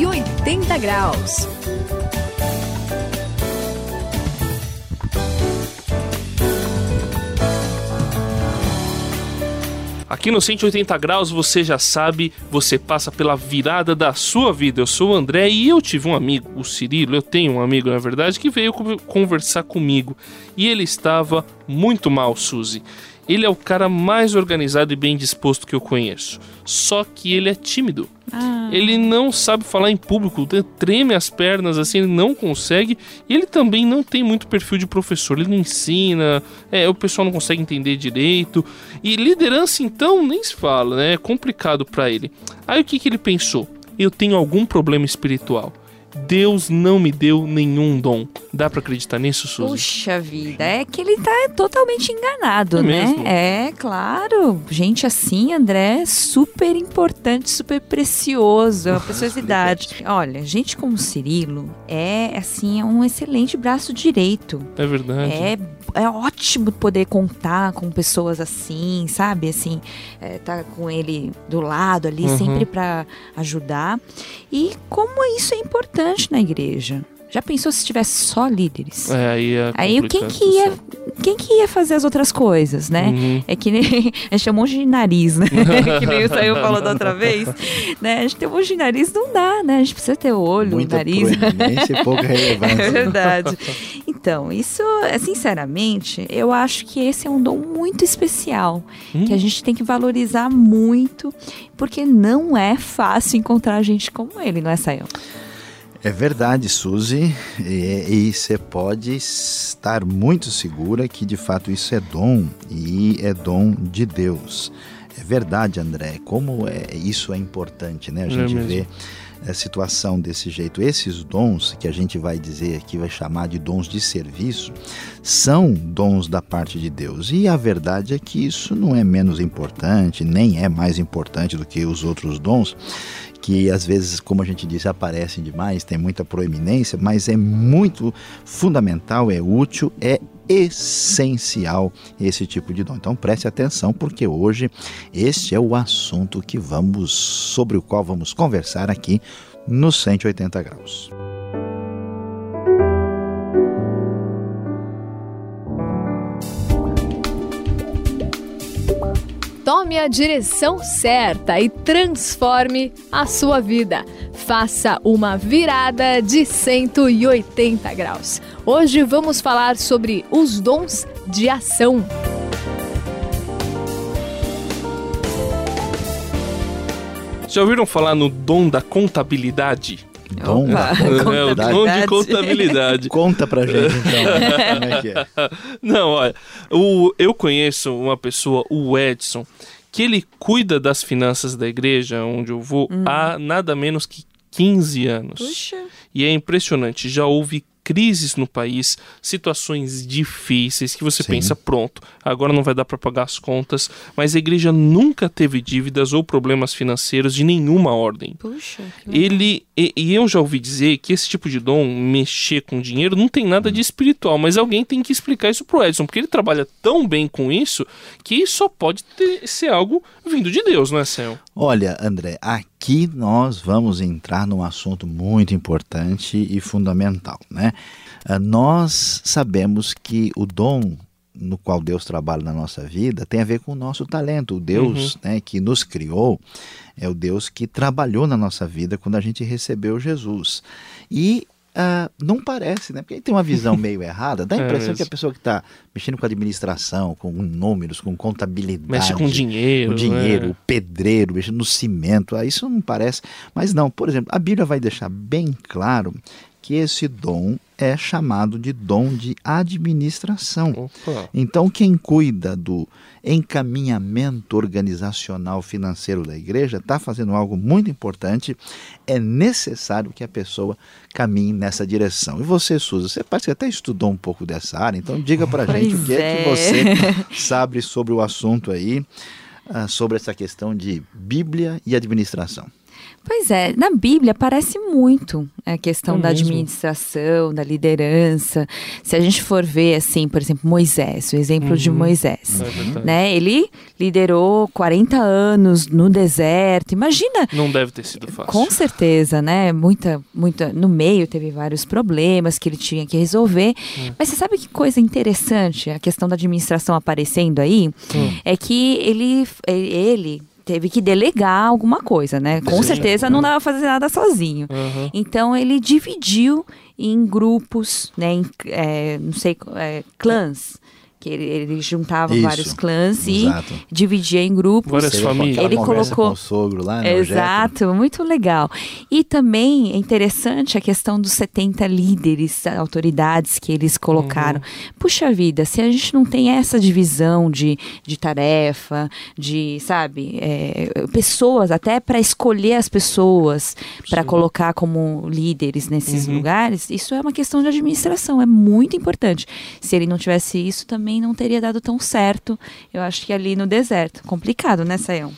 180 graus. Aqui no 180 graus você já sabe, você passa pela virada da sua vida. Eu sou o André e eu tive um amigo, o Cirilo, eu tenho um amigo na verdade, que veio conversar comigo. E ele estava muito mal, Suzy. Ele é o cara mais organizado e bem disposto que eu conheço. Só que ele é tímido. Ah. Ele não sabe falar em público, treme as pernas assim, ele não consegue. E ele também não tem muito perfil de professor, ele não ensina, é, o pessoal não consegue entender direito. E liderança, então, nem se fala, né? É complicado para ele. Aí o que, que ele pensou? Eu tenho algum problema espiritual. Deus não me deu nenhum dom. Dá para acreditar nisso, Suzy? Puxa vida, é que ele tá totalmente enganado, é né? Mesmo? É, claro. Gente assim, André, super importante, super precioso, é uma preciosidade. Olha, gente como Cirilo é, assim, é um excelente braço direito. É verdade. É é ótimo poder contar com pessoas assim, sabe? Assim, é, tá com ele do lado ali, uhum. sempre para ajudar. E como isso é importante na igreja. Já pensou se tivesse só líderes? É, aí é Aí quem que ia, quem que ia fazer as outras coisas, né? Uhum. É que nem a gente tem um monte de nariz, né? que nem saiu falando outra vez, né? A gente tem um monte de nariz, não dá, né? A gente precisa ter olho, Muita nariz. pouca relevância. É verdade. Então, isso, é, sinceramente, eu acho que esse é um dom muito especial, hum. que a gente tem que valorizar muito, porque não é fácil encontrar gente como ele, não é, Sayão? É verdade, Suzy, e você pode estar muito segura que de fato isso é dom e é dom de Deus. É verdade, André, como é, isso é importante, né? A é gente é vê a situação desse jeito. Esses dons que a gente vai dizer aqui, vai chamar de dons de serviço, são dons da parte de Deus. E a verdade é que isso não é menos importante, nem é mais importante do que os outros dons que às vezes, como a gente disse, aparecem demais, tem muita proeminência, mas é muito fundamental, é útil, é essencial esse tipo de dom. Então preste atenção porque hoje este é o assunto que vamos sobre o qual vamos conversar aqui no 180 graus. A direção certa e transforme a sua vida. Faça uma virada de 180 graus. Hoje vamos falar sobre os dons de ação. Já ouviram falar no dom da contabilidade? Dom, Opa, é, o dom de contabilidade. Conta pra gente então, como é que é? Não, olha, o, eu conheço uma pessoa, o Edson, que ele cuida das finanças da igreja onde eu vou hum. há nada menos que 15 anos. Puxa. E é impressionante, já houve crises no país, situações difíceis que você Sim. pensa, pronto, agora não vai dar para pagar as contas, mas a igreja nunca teve dívidas ou problemas financeiros de nenhuma ordem. Puxa. Ele e, e, eu já ouvi dizer que esse tipo de dom, mexer com dinheiro, não tem nada de espiritual, mas alguém tem que explicar isso pro Edson, porque ele trabalha tão bem com isso que só pode ter, ser algo vindo de Deus, não é, Céu? Olha, André, aqui nós vamos entrar num assunto muito importante e fundamental, né? Ah, nós sabemos que o dom no qual Deus trabalha na nossa vida tem a ver com o nosso talento. O Deus uhum. né, que nos criou é o Deus que trabalhou na nossa vida quando a gente recebeu Jesus. E Uh, não parece, né? Porque tem uma visão meio errada. Dá a é impressão é que a pessoa que está mexendo com administração, com números, com contabilidade. Mexe com dinheiro. Com dinheiro, né? o pedreiro, mexendo no cimento. Ah, isso não parece. Mas não, por exemplo, a Bíblia vai deixar bem claro que esse dom é chamado de dom de administração. Opa. Então, quem cuida do encaminhamento organizacional financeiro da igreja está fazendo algo muito importante. É necessário que a pessoa caminhe nessa direção. E você, Suza, você parece que até estudou um pouco dessa área, então diga para a gente o que é. é que você sabe sobre o assunto aí, ah, sobre essa questão de Bíblia e administração. Pois é, na Bíblia aparece muito a questão É da mesmo? administração, da liderança. Se a gente for ver, assim, por exemplo, Moisés, o exemplo de Uhum. Moisés. É. Né? Ele liderou 40 anos no deserto. Imagina Não deve ter sido fácil. com certeza, né? Muita, muita. No meio teve vários problemas que ele tinha que resolver. Hum. Mas você sabe que coisa interessante, a questão da administração aparecendo aí, Hum. é que ele, ele teve que delegar alguma coisa, né? Com Sim. certeza não dava pra fazer nada sozinho. Aham. Então ele dividiu em grupos, né? Em, é, não sei, é, clãs. Que ele, ele juntava Isso, vários clãs e Exato. dividia em grupos. Várias famílias. Ele colocou- com o sogro lá, né? Exato, muito legal. E também é interessante a questão dos 70 líderes, autoridades que eles colocaram. Puxa vida, se a gente não tem essa divisão de, de tarefa, de, sabe, é, pessoas, até para escolher as pessoas para colocar como líderes nesses Uhum. lugares, isso é uma questão de administração, é muito importante. Se ele não tivesse isso, também não teria dado tão certo, eu acho que ali no deserto. Complicado, né, Sayão?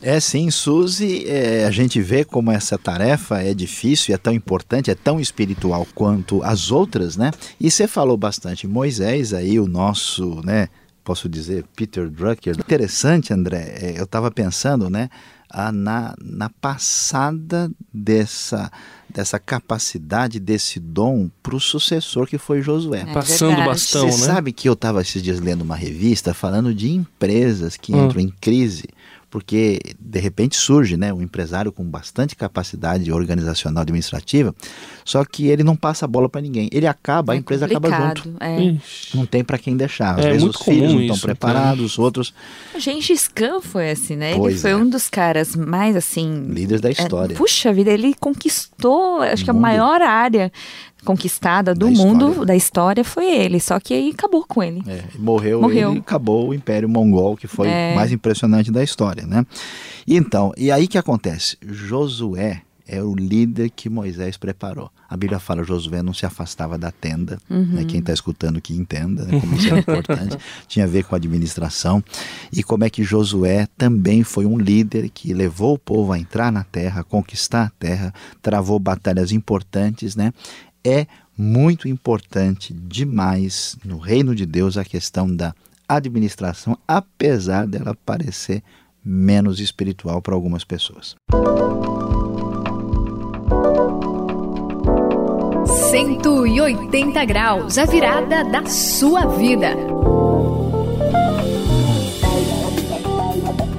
É sim, Suzy, é, a gente vê como essa tarefa é difícil é tão importante, é tão espiritual quanto as outras, né? E você falou bastante Moisés aí, o nosso, né? Posso dizer, Peter Drucker. Interessante, André, é, eu estava pensando, né? ah, na, na passada dessa, dessa capacidade, desse dom para o sucessor que foi Josué. É Passando o verdade. bastão, Você né? sabe que eu estava esses dias lendo uma revista falando de empresas que Hum. entram em crise porque de repente surge né, um empresário com bastante capacidade organizacional administrativa, só que ele não passa a bola para ninguém. Ele acaba, a É empresa acaba junto. é. Não tem para quem deixar. Às É vezes os filhos comum não estão isso, preparados, os outros O Gengis Khan foi assim, né? Pois ele foi é. um dos caras mais assim. líderes da é, história. puxa vida, ele conquistou, acho que a maior área conquistada do Da mundo, história. da história, foi ele. Só que aí acabou com ele. É, morreu, Morreu. ele acabou o Império Mongol, que foi É. o mais impressionante da história, né? E Então, e aí que acontece? Josué é o líder que Moisés preparou. A Bíblia fala Josué não se afastava da tenda, né? quem está escutando que entenda né? como isso é importante. Tinha a ver com a administração e como é que Josué também foi um líder que levou o povo a entrar na terra, conquistar a terra, travou batalhas importantes, né? É muito importante demais no reino de Deus a questão da administração, apesar dela parecer menos espiritual para algumas pessoas. 180 graus, a virada da sua vida.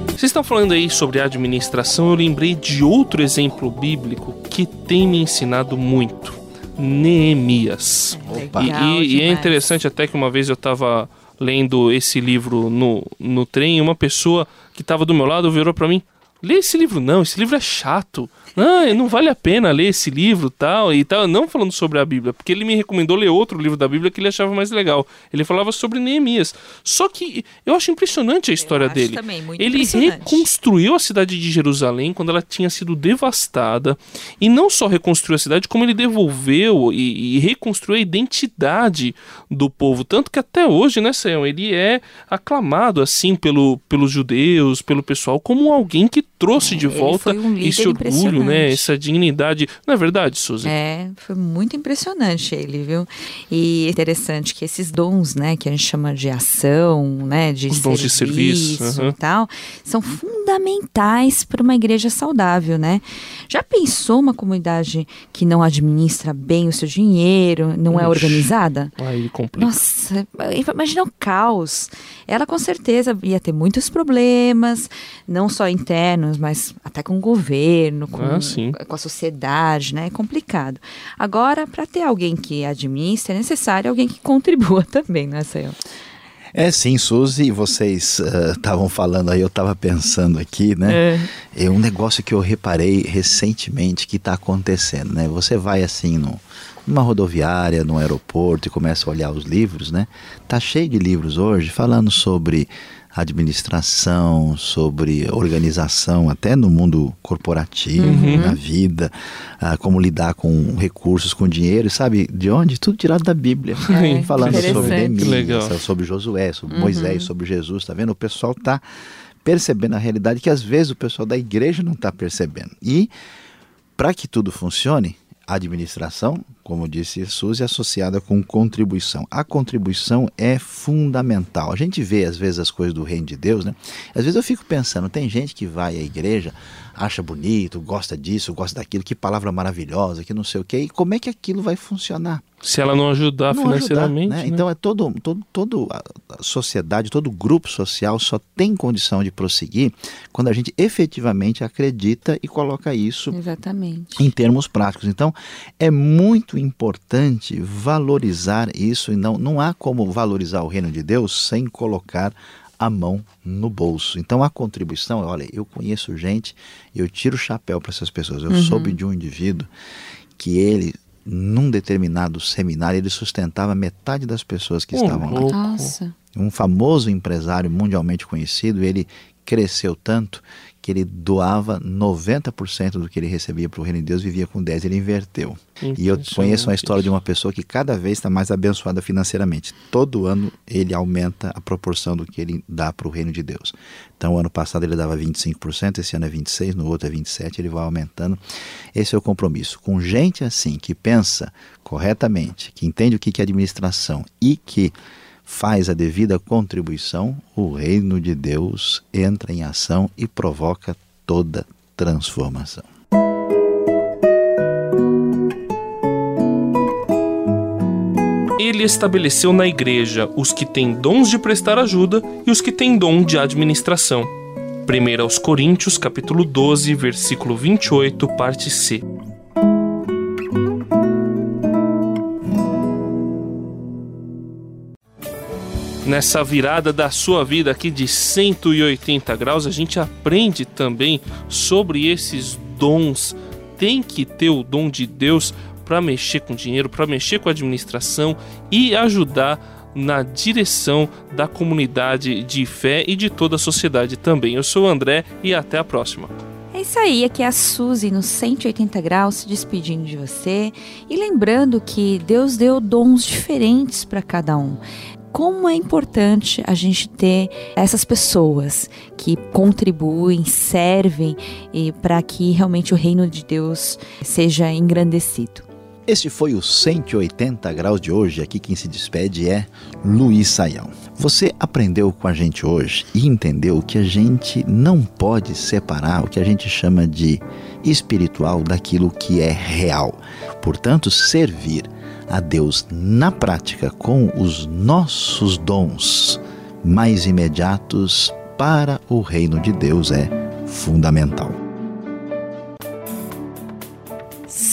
Vocês estão falando aí sobre administração, eu lembrei de outro exemplo bíblico que tem me ensinado muito. Neemias. Opa. E, e- e é interessante até que uma vez eu estava lendo esse livro no, no trem e uma pessoa que estava do meu lado virou para mim: lê esse livro não, esse livro é chato. Não, não vale a pena ler esse livro tal e tal. Não falando sobre a Bíblia, porque ele me recomendou ler outro livro da Bíblia que ele achava mais legal. Ele falava sobre Neemias. Só que eu acho impressionante a história dele. também muito ele reconstruiu a cidade de Jerusalém quando ela tinha sido devastada. E não só reconstruiu a cidade, como ele devolveu e, e reconstruiu a identidade do povo. Tanto que até hoje, né, Sayão, ele é aclamado assim pelo, pelos judeus, pelo pessoal, como alguém que trouxe de volta um esse orgulho, né? Essa dignidade. Não é verdade, Suzy? É, foi muito impressionante ele, viu? E interessante que esses dons, né, que a gente chama de ação, né, de Os dons de serviço, aham. e tal, são fundamentais para uma igreja saudável, né? Já pensou uma comunidade que não administra bem o seu dinheiro, não é organizada? Aí complica. Nossa, imagina o caos. Ela com certeza ia ter muitos problemas, não só internos, mas até com o governo, com, Ah, com a sociedade, né? É complicado. Agora, para ter alguém que administra, é necessário alguém que contribua também, não é, Sayão? É sim, Suzy, vocês estavam falando aí, eu estava pensando aqui, né? É. um negócio que eu reparei recentemente que está acontecendo, né? Você vai assim no, numa rodoviária, num aeroporto e começa a olhar os livros, né? Tá cheio de livros hoje falando sobre administração, sobre organização, até no mundo corporativo, Uhum. na vida, ah, como lidar com recursos, com dinheiro, sabe? De onde? Tudo tirado da Bíblia. É, falando sobre. Neemias, sobre Josué, sobre Moisés, sobre Jesus, tá vendo? O pessoal tá percebendo a realidade que às vezes o pessoal da igreja não está percebendo. E para que tudo funcione, administração, como disse Suzy, associada com contribuição. A contribuição é fundamental. A gente vê às vezes as coisas do reino de Deus, né? Às vezes eu fico pensando, tem gente que vai à igreja, acha bonito, gosta disso, gosta daquilo, que palavra maravilhosa, que não sei o quê, e como é que aquilo vai funcionar? Se ela não ajudar não financeiramente. Ajudar, né? Né? Então é todo, todo, todo a sociedade, todo grupo social só tem condição de prosseguir quando a gente efetivamente acredita e coloca isso Exatamente. em termos práticos. Então é muito importante valorizar isso e não, não há como valorizar o reino de Deus sem colocar a mão no bolso. Então a contribuição, olha, eu conheço gente, eu tiro o chapéu para essas pessoas. Eu uhum. soube de um indivíduo que ele num determinado seminário, ele sustentava metade das pessoas que estavam lá. Nossa. Um famoso empresário mundialmente conhecido, ele cresceu tanto que ele doava 90% do que ele recebia para o reino de Deus, vivia com 10%, ele inverteu. E eu conheço uma história de uma pessoa que cada vez está mais abençoada financeiramente. Todo ano ele aumenta a proporção do que ele dá para o reino de Deus. Então, o ano passado ele dava 25%, esse ano é 26%, no outro é 27%, ele vai aumentando. Esse é o compromisso. Com gente assim, que pensa corretamente, que entende o que é administração e que faz a devida contribuição, o reino de Deus entra em ação e provoca toda transformação. Ele estabeleceu na igreja os que têm dons de prestar ajuda e os que têm dom de administração. 1 aos Coríntios, capítulo 12, versículo 28, parte C. nessa virada da sua vida aqui de 180 graus, a gente aprende também sobre esses dons. Tem que ter o dom de Deus para mexer com dinheiro, para mexer com a administração e ajudar na direção da comunidade de fé e de toda a sociedade também. Eu sou o André e até a próxima. É isso aí, aqui é a Suzy no 180 graus se despedindo de você e lembrando que Deus deu dons diferentes para cada um como é importante a gente ter essas pessoas que contribuem, servem para que realmente o reino de Deus seja engrandecido. Este foi o 180 graus de hoje. Aqui quem se despede é Luiz Saião. Você aprendeu com a gente hoje e entendeu que a gente não pode separar o que a gente chama de espiritual daquilo que é real. Portanto, servir a Deus na prática com os nossos dons mais imediatos para o reino de Deus é fundamental.